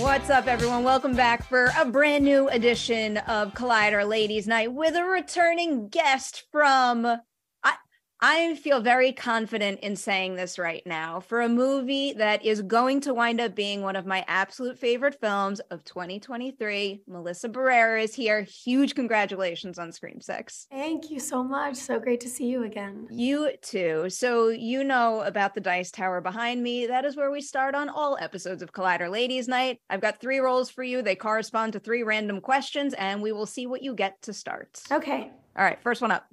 What's up, everyone? Welcome back for a brand new edition of Collider Ladies Night with a returning guest from. I, feel very confident in saying this right now for a movie that is going to wind up being one of my absolute favorite films of 2023. Melissa Barrera is here. Huge congratulations on Scream 6. Thank you so much. So great to see you again. You too. So, you know about the dice tower behind me. That is where we start on all episodes of Collider Ladies Night. I've got three rolls for you. They correspond to three random questions, and we will see what you get to start. Okay. All right, first one up.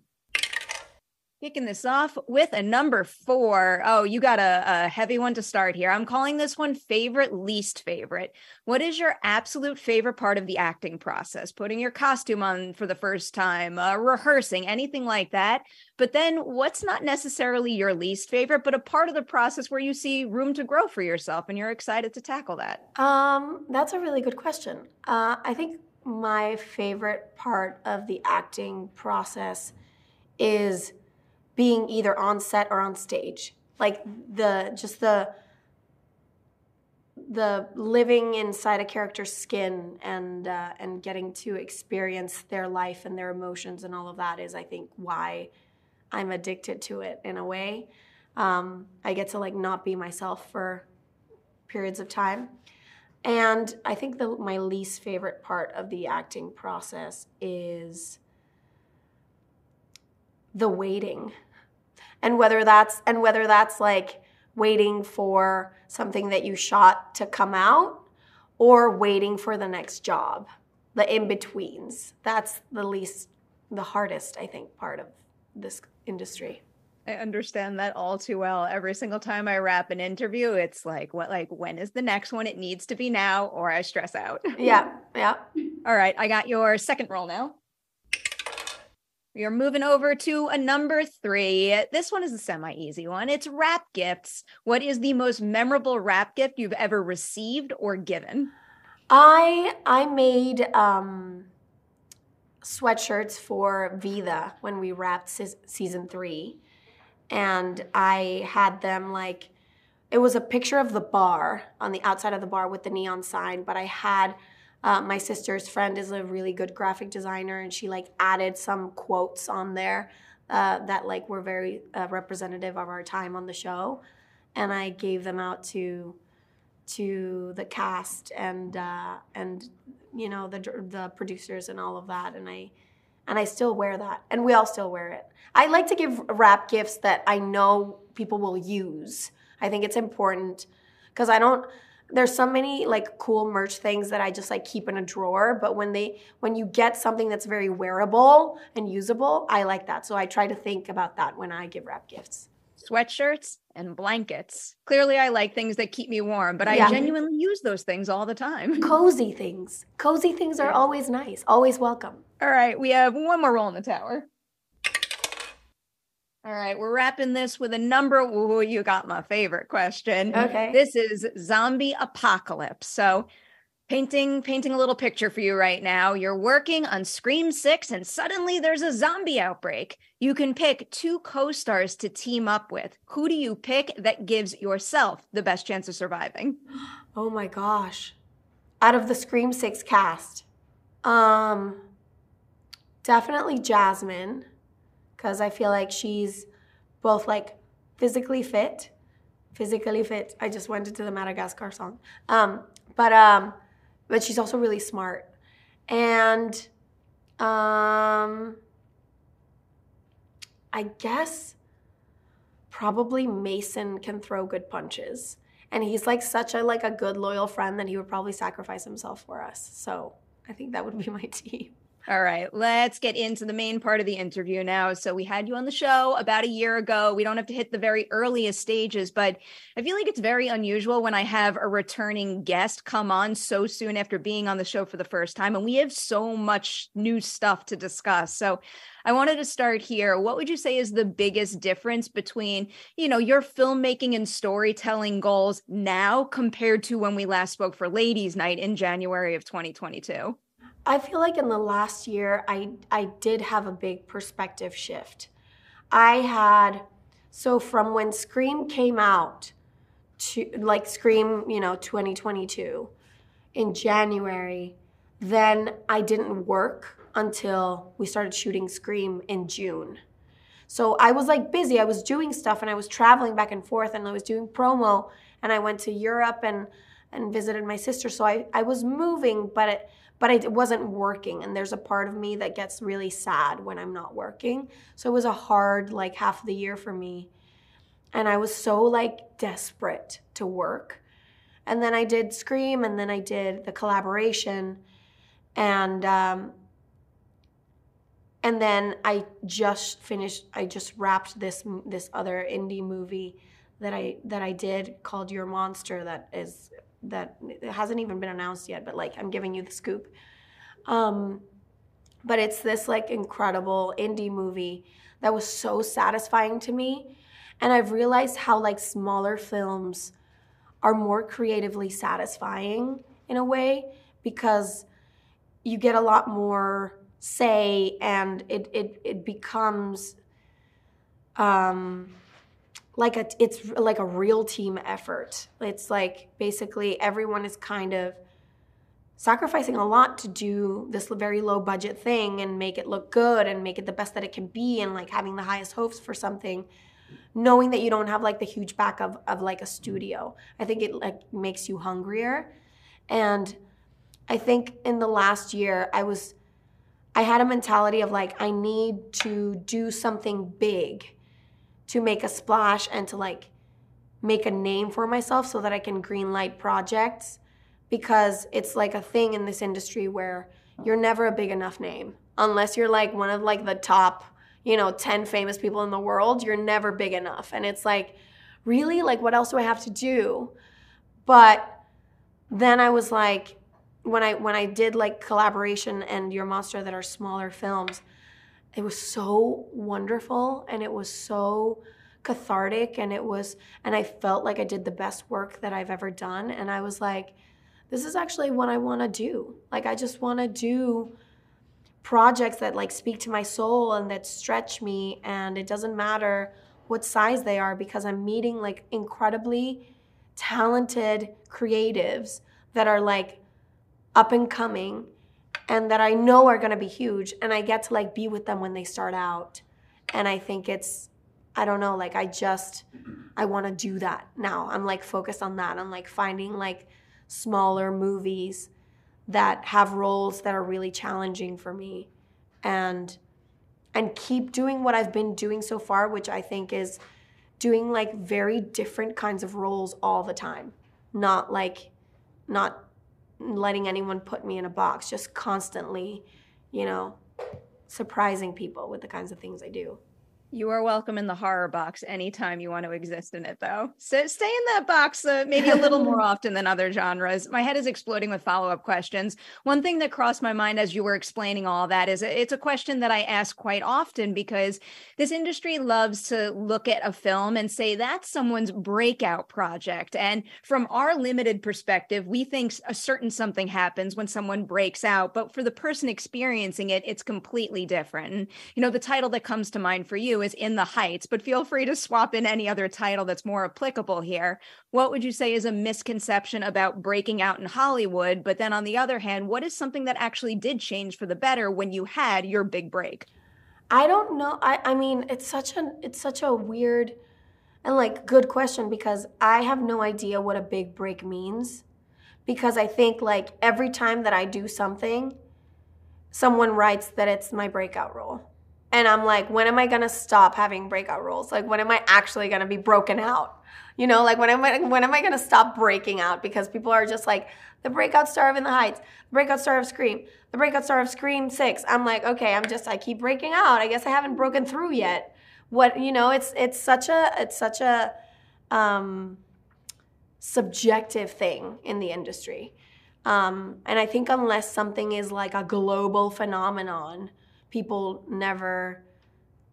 Kicking this off with a number four. Oh, you got a, a heavy one to start here. I'm calling this one favorite, least favorite. What is your absolute favorite part of the acting process? Putting your costume on for the first time, uh, rehearsing, anything like that. But then what's not necessarily your least favorite, but a part of the process where you see room to grow for yourself and you're excited to tackle that? Um, that's a really good question. Uh, I think my favorite part of the acting process is being either on set or on stage. Like the just the the living inside a character's skin and uh, and getting to experience their life and their emotions and all of that is, I think, why I'm addicted to it in a way. Um, I get to like not be myself for periods of time. And I think the, my least favorite part of the acting process is the waiting. And whether that's and whether that's like waiting for something that you shot to come out or waiting for the next job. The in-betweens. That's the least the hardest I think part of this industry. I understand that all too well. Every single time I wrap an interview, it's like, what, like, when is the next one? It needs to be now, or I stress out. Yeah, yeah. All right, I got your second roll now. We are moving over to a number three. This one is a semi easy one. It's wrap gifts. What is the most memorable wrap gift you've ever received or given? I I made um, sweatshirts for Vida when we wrapped se- season three, and I had them like it was a picture of the bar on the outside of the bar with the neon sign, but I had uh, my sister's friend is a really good graphic designer, and she like added some quotes on there uh, that like were very uh, representative of our time on the show, and I gave them out to to the cast and uh, and you know the the producers and all of that, and I and I still wear that, and we all still wear it. I like to give wrap gifts that I know people will use. I think it's important because I don't there's so many like cool merch things that I just like keep in a drawer. But when they when you get something that's very wearable and usable, I like that. So I try to think about that when I give wrap gifts. Sweatshirts and blankets. Clearly, I like things that keep me warm, but Yeah. I genuinely use those things all the time. Cozy things. Cozy things are always nice, always welcome. All right, we have one more roll in the tower. All right, we're wrapping this with a number. Ooh, you got my favorite question. Okay. This is zombie apocalypse. So, painting painting a little picture for you right now. You're working on Scream 6 and suddenly there's a zombie outbreak. You can pick two co-stars to team up with. Who do you pick that gives yourself the best chance of surviving? Oh my gosh. Out of the Scream 6 cast, um definitely Jasmine cuz I feel like she's both like physically fit, physically fit. I just went into the Madagascar song. Um but um but she's also really smart. And um I guess probably Mason can throw good punches. And he's like such a like a good loyal friend that he would probably sacrifice himself for us. So I think that would be my team. All right, let's get into the main part of the interview now. So, we had you on the show about a year ago. We don't have to hit the very earliest stages, but I feel like it's very unusual when I have a returning guest come on so soon after being on the show for the first time. And we have so much new stuff to discuss. So, I wanted to start here. What would you say is the biggest difference between, you know, your filmmaking and storytelling goals now compared to when we last spoke for Ladies Night in January of 2022? I feel like in the last year, I I did have a big perspective shift. I had so from when Scream came out to like Scream, you know, 2022 in January, then I didn't work until we started shooting Scream in June. So I was like busy. I was doing stuff and I was traveling back and forth and I was doing promo and I went to Europe and and visited my sister. So I, I was moving, but it, but it wasn't working. And there's a part of me that gets really sad when I'm not working. So it was a hard like half of the year for me. And I was so like desperate to work. And then I did Scream and then I did the collaboration. And um, and then I just finished I just wrapped this this other indie movie that I that I did called Your Monster that is that it hasn't even been announced yet, but like I'm giving you the scoop. Um, but it's this like incredible indie movie that was so satisfying to me. And I've realized how like smaller films are more creatively satisfying in a way because you get a lot more say and it it, it becomes um like a it's like a real team effort. It's like basically everyone is kind of sacrificing a lot to do this very low budget thing and make it look good and make it the best that it can be and like having the highest hopes for something knowing that you don't have like the huge back of, of like a studio. I think it like makes you hungrier. And i think in the last year i was i had a mentality of like i need to do something big to make a splash and to like make a name for myself so that I can greenlight projects because it's like a thing in this industry where you're never a big enough name unless you're like one of like the top, you know, 10 famous people in the world, you're never big enough. And it's like, really? Like what else do I have to do? But then I was like when I when I did like collaboration and Your Monster that are smaller films, it was so wonderful and it was so cathartic and it was and I felt like I did the best work that I've ever done and I was like this is actually what I want to do. Like I just want to do projects that like speak to my soul and that stretch me and it doesn't matter what size they are because I'm meeting like incredibly talented creatives that are like up and coming and that I know are going to be huge and I get to like be with them when they start out. And I think it's I don't know, like I just I want to do that now. I'm like focused on that. I'm like finding like smaller movies that have roles that are really challenging for me and and keep doing what I've been doing so far, which I think is doing like very different kinds of roles all the time. Not like not letting anyone put me in a box, just constantly, you know, surprising people with the kinds of things I do. You are welcome in the horror box anytime you want to exist in it, though. So stay in that box uh, maybe a little more often than other genres. My head is exploding with follow up questions. One thing that crossed my mind as you were explaining all that is it's a question that I ask quite often because this industry loves to look at a film and say that's someone's breakout project. And from our limited perspective, we think a certain something happens when someone breaks out. But for the person experiencing it, it's completely different. And, you know, the title that comes to mind for you is In the Heights, but feel free to swap in any other title that's more applicable here. What would you say is a misconception about breaking out in Hollywood? But then on the other hand, what is something that actually did change for the better when you had your big break? I don't know. I, I mean, it's such a it's such a weird and like good question because I have no idea what a big break means. Because I think like every time that I do something, someone writes that it's my breakout role. And I'm like, when am I gonna stop having breakout roles? Like, when am I actually gonna be broken out? You know, like when am I when am I gonna stop breaking out? Because people are just like the breakout star of In the Heights, the breakout star of Scream, the breakout star of Scream Six. I'm like, okay, I'm just I keep breaking out. I guess I haven't broken through yet. What you know, it's it's such a it's such a um, subjective thing in the industry. Um, and I think unless something is like a global phenomenon, people never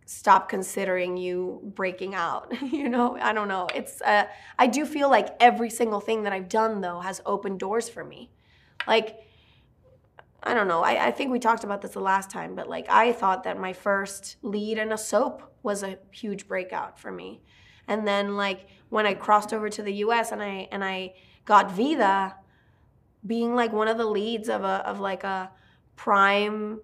stop considering you breaking out you know? I don't know. It's uh, i do feel like every single thing that i've done though has opened doors for me. Like i don't know. I, I think we talked about this the last time but like i thought that my first lead in a soap was a huge breakout for me. And then like when i crossed over to the us and i and i got vida being like one of the leads of a of like a prime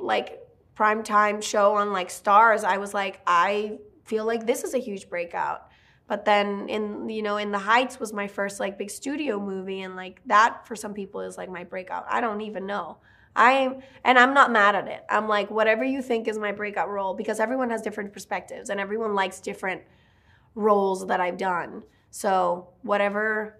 like prime time show on like Starz, I was like, I feel like this is a huge breakout. But then in you know in the Heights was my first like big studio movie, and like that for some people is like my breakout. I don't even know. I and I'm not mad at it. I'm like whatever you think is my breakout role because everyone has different perspectives and everyone likes different roles that I've done. So whatever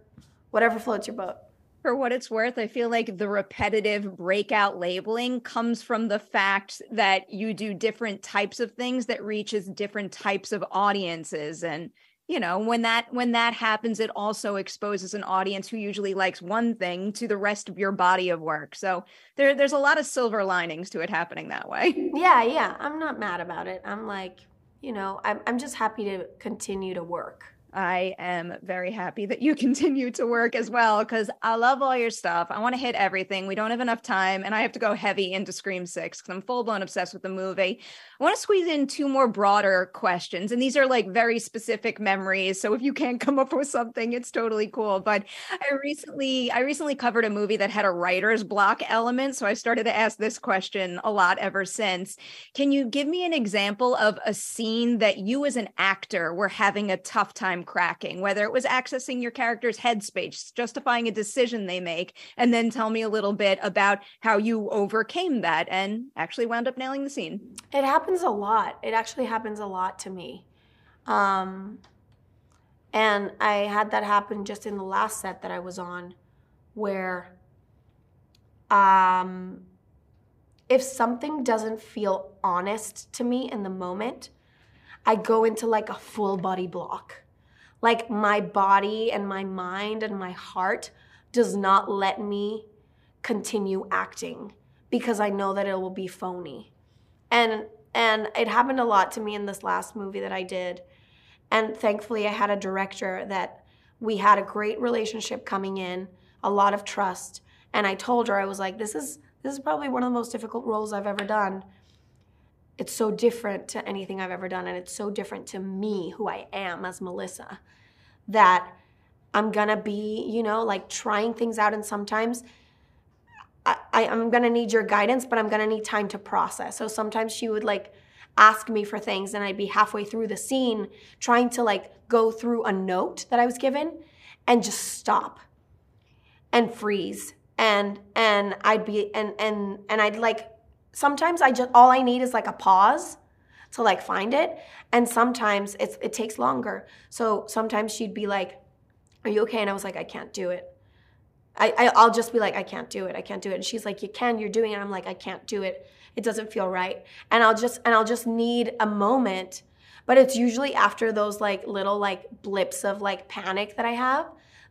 whatever floats your boat for what it's worth, I feel like the repetitive breakout labeling comes from the fact that you do different types of things that reaches different types of audiences. And, you know, when that when that happens, it also exposes an audience who usually likes one thing to the rest of your body of work. So there there's a lot of silver linings to it happening that way. Yeah, yeah. I'm not mad about it. I'm like, you know, I'm I'm just happy to continue to work. I am very happy that you continue to work as well because I love all your stuff. I want to hit everything. We don't have enough time, and I have to go heavy into Scream 6 because I'm full blown obsessed with the movie. I want to squeeze in two more broader questions, and these are like very specific memories. So if you can't come up with something, it's totally cool. But I recently, I recently covered a movie that had a writer's block element, so I started to ask this question a lot ever since. Can you give me an example of a scene that you as an actor were having a tough time cracking? Whether it was accessing your character's headspace, justifying a decision they make, and then tell me a little bit about how you overcame that and actually wound up nailing the scene. It happens a lot. It actually happens a lot to me. Um, and I had that happen just in the last set that I was on, where um, if something doesn't feel honest to me in the moment, I go into like a full body block. Like my body and my mind and my heart does not let me continue acting because I know that it will be phony. And and it happened a lot to me in this last movie that I did. And thankfully, I had a director that we had a great relationship coming in, a lot of trust. And I told her, I was like, this is this is probably one of the most difficult roles I've ever done. It's so different to anything I've ever done, and it's so different to me, who I am as Melissa, that I'm gonna be, you know, like trying things out. And sometimes I, am gonna need your guidance, but I'm gonna need time to process. So sometimes she would like ask me for things, and I'd be halfway through the scene trying to like go through a note that I was given and just stop and freeze. And and I'd be and and and I'd like sometimes I just all I need is like a pause to like find it. And sometimes it's it takes longer. So sometimes she'd be like, Are you okay? And I was like, I can't do it. I, I will just be like, I can't do it. I can't do it. And she's like, you can. You're doing it. I'm like, I can't do it it doesn't feel right. And I'll just and I'll just need a moment. But it's usually after those like little like blips of like panic that I have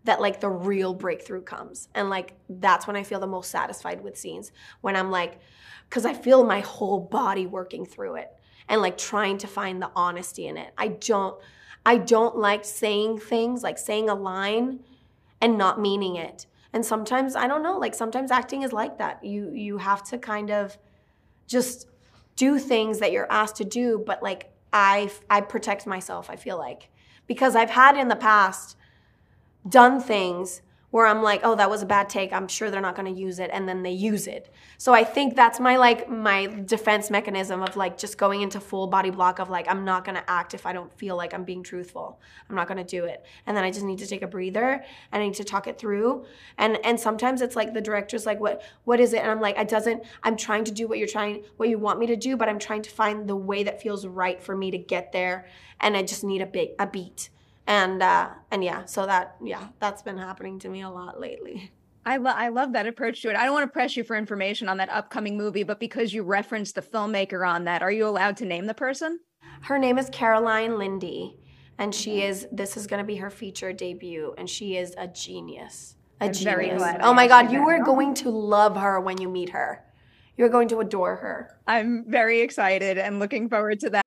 that like the real breakthrough comes. And like that's when I feel the most satisfied with scenes. When I'm like, because I feel my whole body working through it and like trying to find the honesty in it. I don't I don't like saying things like saying a line and not meaning it. And sometimes I don't know, like sometimes acting is like that. You you have to kind of just do things that you're asked to do, but like I I protect myself, I feel like. Because I've had in the past done things where I'm like, oh, that was a bad take. I'm sure they're not going to use it, and then they use it. So I think that's my like my defense mechanism of like just going into full body block of like I'm not going to act if I don't feel like I'm being truthful. I'm not going to do it, and then I just need to take a breather and I need to talk it through. And and sometimes it's like the director's like, what what is it? And I'm like, it doesn't. I'm trying to do what you're trying, what you want me to do, but I'm trying to find the way that feels right for me to get there, and I just need a bit a beat and uh, and yeah, so that yeah, that's been happening to me a lot lately. I, lo- I love that approach to it. I don't want to press you for information on that upcoming movie, but because you referenced the filmmaker on that, are you allowed to name the person? Her name is Caroline Lindy, and she is. This is going to be her feature debut, and she is a genius. A I'm genius. Oh my God, you you are going to love her when you meet her. You're going to adore her. I'm very excited and looking forward to that.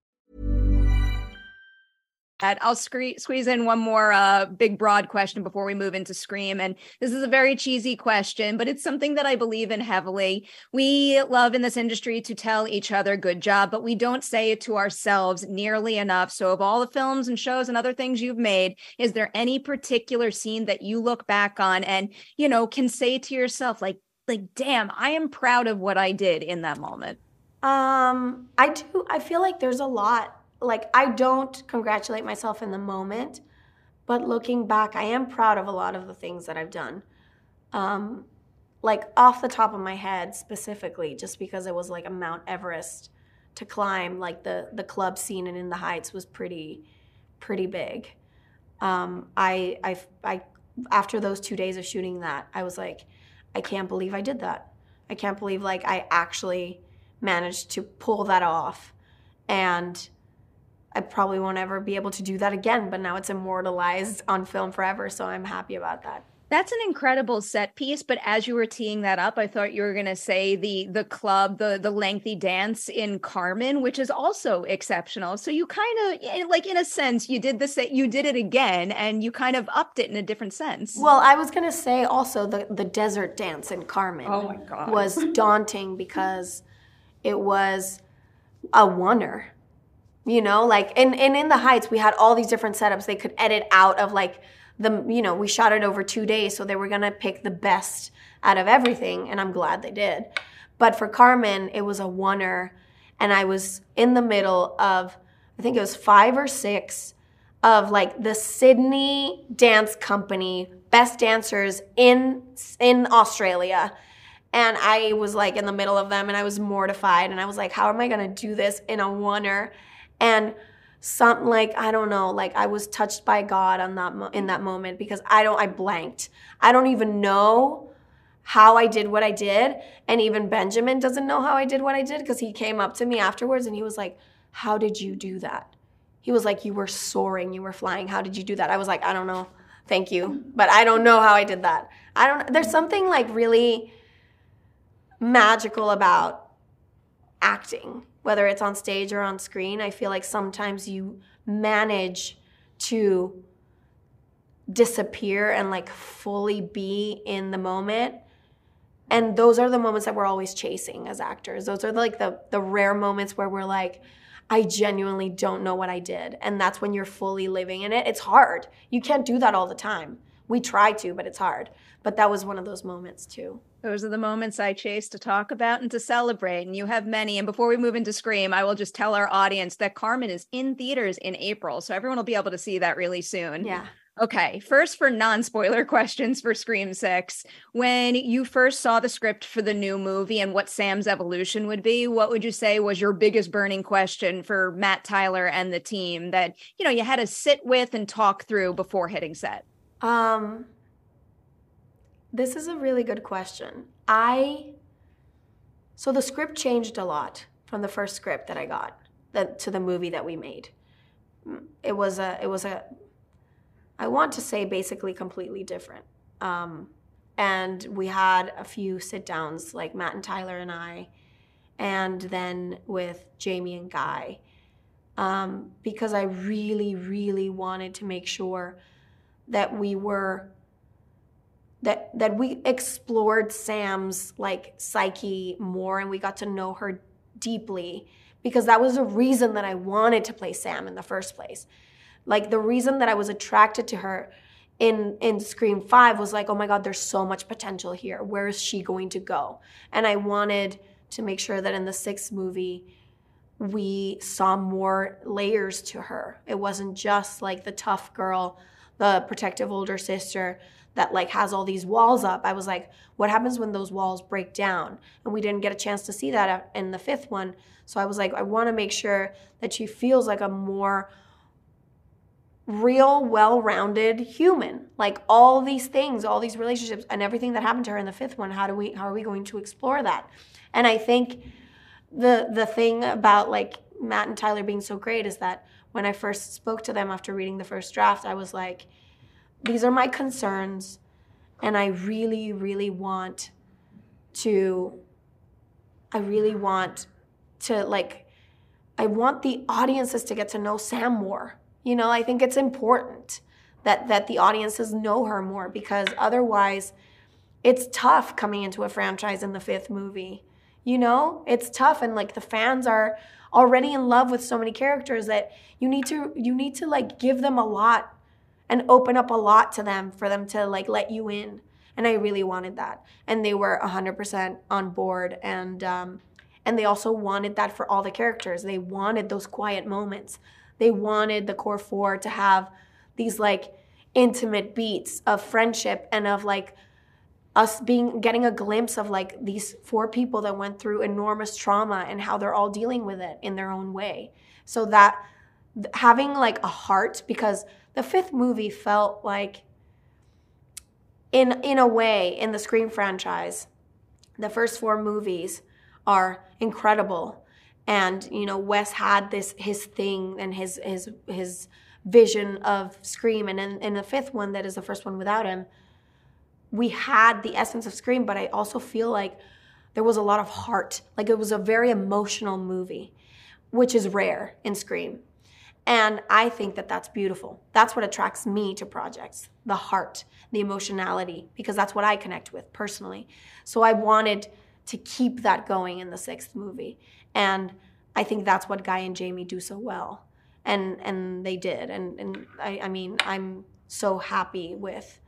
And I'll squeeze in one more uh, big, broad question before we move into Scream. And this is a very cheesy question, but it's something that I believe in heavily. We love in this industry to tell each other good job, but we don't say it to ourselves nearly enough. So, of all the films and shows and other things you've made, is there any particular scene that you look back on and, you know, can say to yourself, like, like, damn, I am proud of what I did in that moment? Um, I do. I feel like there's a lot. Like I don't congratulate myself in the moment, but looking back, I am proud of a lot of the things that I've done. Um, like off the top of my head, specifically, just because it was like a Mount Everest to climb. Like the the club scene and in the Heights was pretty, pretty big. Um, I I I after those two days of shooting that, I was like, I can't believe I did that. I can't believe like I actually managed to pull that off. And I probably won't ever be able to do that again, but now it's immortalized on film forever. So I'm happy about that. That's an incredible set piece, but as you were teeing that up, I thought you were going to say the the club, the the lengthy dance in Carmen, which is also exceptional. So you kind of eh, like in a sense you did this you did it again and you kind of upped it in a different sense. Well, I was gonna say also the the desert dance in Carmen Oh my God. was daunting because it was a oneer. You know, like and, and in the heights we had all these different setups they could edit out of like the you know, we shot it over two days, so they were gonna pick the best out of everything, and I'm glad they did. But for Carmen, it was a oneer, and I was in the middle of I think it was five or six of like the Sydney Dance Company best dancers in in Australia. And I was like in the middle of them and I was mortified and I was like how am I to do this in a oneer? And something like I don't know, like I was touched by God on that mo- in that moment because I don't I blanked. I don't even know how I did what I did and even Benjamin doesn't know how I did what I did because he came up to me afterwards and he was like how did you do that? He was like, You were soaring, you were flying. How did you do that? I was like, I don't know. Thank you. But I don't know how I did that. I don't there's something like really magical about acting, whether it's on stage or on screen. I feel like sometimes you manage to disappear and like fully be in the moment. And those are the moments that we're always chasing as actors. Those are like the the rare moments where we're like, I genuinely don't know what I did. And that's when you're fully living in it. It's hard. You can't do that all the time. We try to, but it's hard. But that was one of those moments too. Those are the moments I chase to talk about and to celebrate. And you have many. And before we move into Scream, I will just tell our audience that Carmen is in theaters in April. So everyone will be able to see that really soon. Yeah. Okay, first for non spoiler questions for Scream 6. When you first saw the script for the new movie and what Sam's evolution would be, what would you say was your biggest burning question for Matt Tyler and the team that, you know, you had to sit with and talk through before hitting set? Um this is a really good question. I so the script changed a lot from the first script that I got that to the movie that we made. It was a it was a I want to say basically completely different. Um, and we had a few sit downs, like Matt and Tyler and I, and then with Jamie and Guy, um, because I really, really wanted to make sure that we were that that we explored Sam's like psyche more and we got to know her deeply because that was a reason that I wanted to play Sam in the first place. Like the reason that I was attracted to her in in Scream 5 was like, "Oh my god, there's so much potential here. Where is she going to go?" And I wanted to make sure that in the 6th movie we saw more layers to her. It wasn't just like the tough girl, the protective older sister that like has all these walls up. I was like, what happens when those walls break down? And we didn't get a chance to see that in the fifth one. So I was like, I want to make sure that she feels like a more real, well rounded human. Like all these things, all these relationships, and everything that happened to her in the fifth one. How do we? How are we going to explore that? And I think the the thing about like Matt and Tyler being so great is that when I first spoke to them after reading the first draft, I was like, these are my concerns, and I really, really want to. I really want to like. I want the audiences to get to know Sam more you know, I think it's important that that the audiences know her more because otherwise it's tough coming into a franchise in the fifth movie. You know, it's tough and like the fans are already in love with so many characters that you need to you need to like give them a lot and open up a lot to them for them to like let you in. And I really wanted that. And they were 100% on board and um and they also wanted that for all the characters. They wanted those quiet moments they wanted the core four to have these like intimate beats of friendship and of like us being getting a glimpse of like these four people that went through enormous trauma and how they're all dealing with it in their own way. So that having like a heart because the fifth movie felt like in in a way in the Scream franchise the first four movies are incredible. And you know wes had this his thing and his his his vision of scream. And in, in the fifth one that is the first one without him we had the essence of scream but i also feel like there was a lot of heart. Like it was a very emotional movie which is rare in scream and i think that that's beautiful that's what attracts me to projects the heart the emotionality because that's what i connect with personally so i wanted to keep that going in the sixth movie and I think that's what Guy and Jamie do so well. And and they did. And and I, I mean, I'm so happy with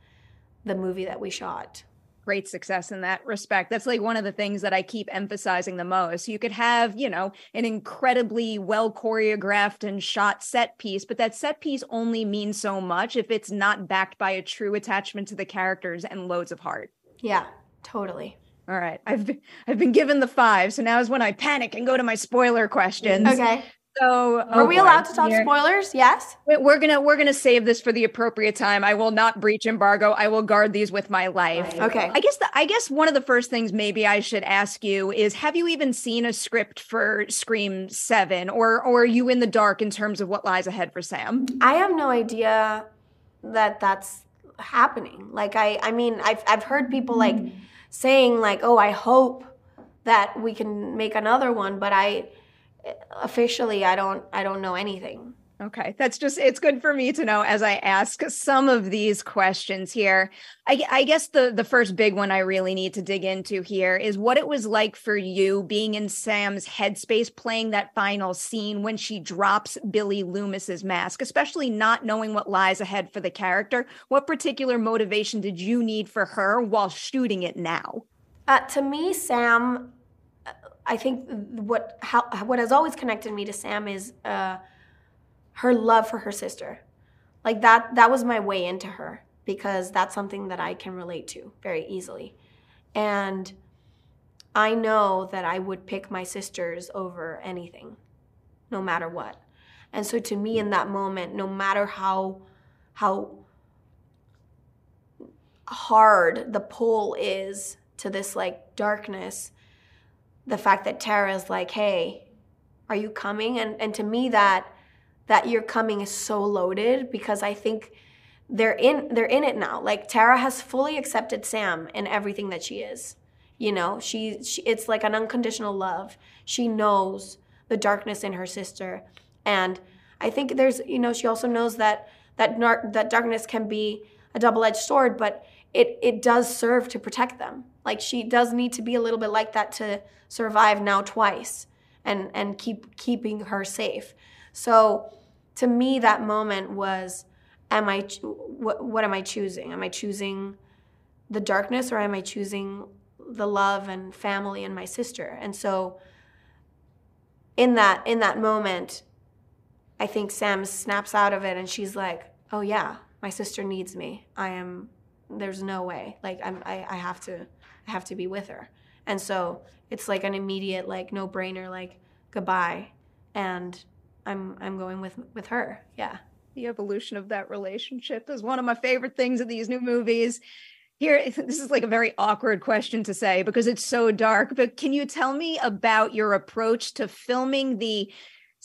the movie that we shot great success in that respect. That's like one of the things that I keep emphasizing the most. You could have, you know, an incredibly well choreographed and shot set piece, but that set piece only means so much if it's not backed by a true attachment to the characters and loads of heart. Yeah, totally. All right. I've been, I've been given the five, so now is when I panic and go to my spoiler questions. Okay. So, are oh we boy, allowed to talk here. spoilers? Yes. We're gonna we're gonna save this for the appropriate time. I will not breach embargo. I will guard these with my life. Okay. I guess the, I guess one of the first things maybe I should ask you is: Have you even seen a script for Scream Seven, or or are you in the dark in terms of what lies ahead for Sam? I have no idea that that's happening. Like I I mean I've I've heard people like hmm. saying like, "Oh, I hope that we can make another one, but I officially I don't I don't know anything. Okay, that's just it's good for me to know as I ask some of these questions here. I, I, guess the the first big one I really need to dig into here is what it was like for you being in Sam's headspace playing that final scene when she drops Billy Loomis's mask, especially not knowing what lies ahead for the character. What particular motivation did you need for her while shooting it now? Uh, to me, Sam, I think what how what has always connected me to Sam is. Uh, her love for her sister. Like that that was my way into her because that's something that I can relate to very easily. And I know that I would pick my sisters over anything, no matter what. And so to me in that moment, no matter how how hard the pull is to this like darkness, the fact that Tara's like, hey, are you coming? And and to me that that you're coming is so loaded because I think they're in they're in it now. Like Tara has fully accepted Sam and everything that she is. You know, she, she it's like an unconditional love. She knows the darkness in her sister, and I think there's you know she also knows that that nar- that darkness can be a double-edged sword, but it it does serve to protect them. Like she does need to be a little bit like that to survive now twice and and keep keeping her safe. So to me, that moment was, am I, what, what am I choosing? Am I choosing the darkness or am I choosing the love and family and my sister? And so in that, in that moment, I think Sam snaps out of it and she's like, oh yeah, my sister needs me. I am, there's no way. Like I'm, I, I have to, I have to be with her. And so it's like an immediate, like no brainer, like goodbye. And I'm I'm going with with her. Yeah. The evolution of that relationship is one of my favorite things in these new movies. Here, this is like a very awkward question to say because it's so dark, but can you tell me about your approach to filming the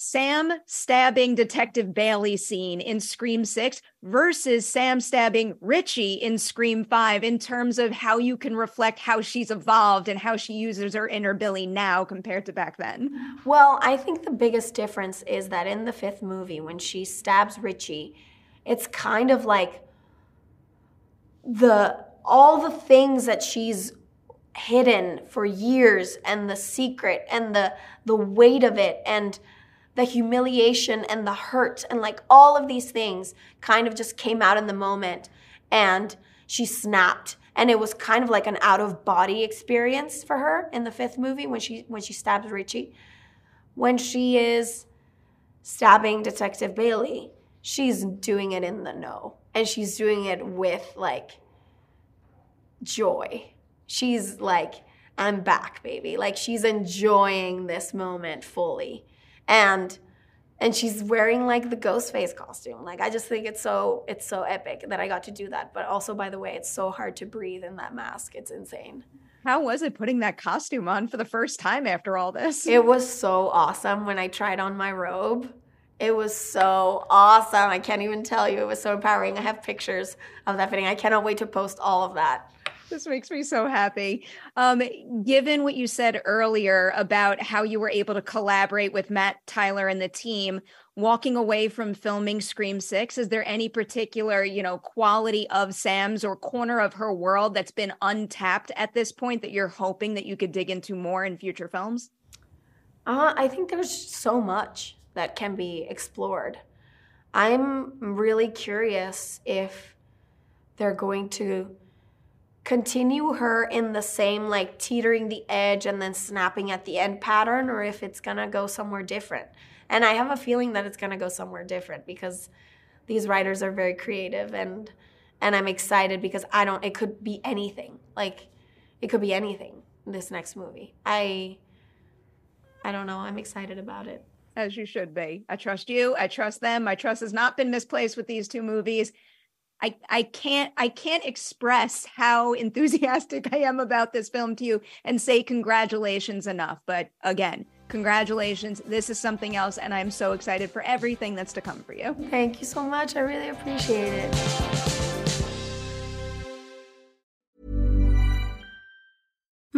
Sam stabbing Detective Bailey scene in Scream 6 versus Sam stabbing Richie in Scream 5 in terms of how you can reflect how she's evolved and how she uses her inner Billy now compared to back then? Well, I think the biggest difference is that in the fifth movie, when she stabs Richie, it's kind of like the all the things that she's hidden for years and the secret and the the weight of it and the humiliation and the hurt and like all of these things kind of just came out in the moment. And she snapped. And it was kind of like an out of body experience for her in the fifth movie when she when she stabs Richie. When she is stabbing detective Bailey she's doing it in the know. And she's doing it with like joy. She's like I'm back baby. Like she's enjoying this moment fully and and she's wearing like the ghost face costume. Like i just think it's so it's so epic that i got to do that. But also by the way it's so hard to breathe in that mask. It's insane. How was it putting that costume on for the first time after all this? It was so awesome when i tried on my robe. It was so awesome. I can't even tell you. It was so empowering. I have pictures of that fitting. I cannot wait to post all of that this makes me so happy. Um, given what you said earlier about how you were able to collaborate with Matt Tyler and the team, walking away from filming Scream 6, is there any particular, you know, quality of Sam's or corner of her world that's been untapped at this point that you're hoping that you could dig into more in future films? Uh, I think there's so much that can be explored. I'm really curious if they're going to continue her in the same like teetering the edge and then snapping at the end pattern or if it's going to go somewhere different. And I have a feeling that it's going to go somewhere different because these writers are very creative and and I'm excited because I don't it could be anything. Like it could be anything this next movie. I I don't know, I'm excited about it. As you should be. I trust you. I trust them. My trust has not been misplaced with these two movies. I, I can't I can't express how enthusiastic I am about this film to you and say congratulations enough. But again, congratulations. This is something else, and I'm so excited for everything that's to come for you. Thank you so much. I really appreciate it.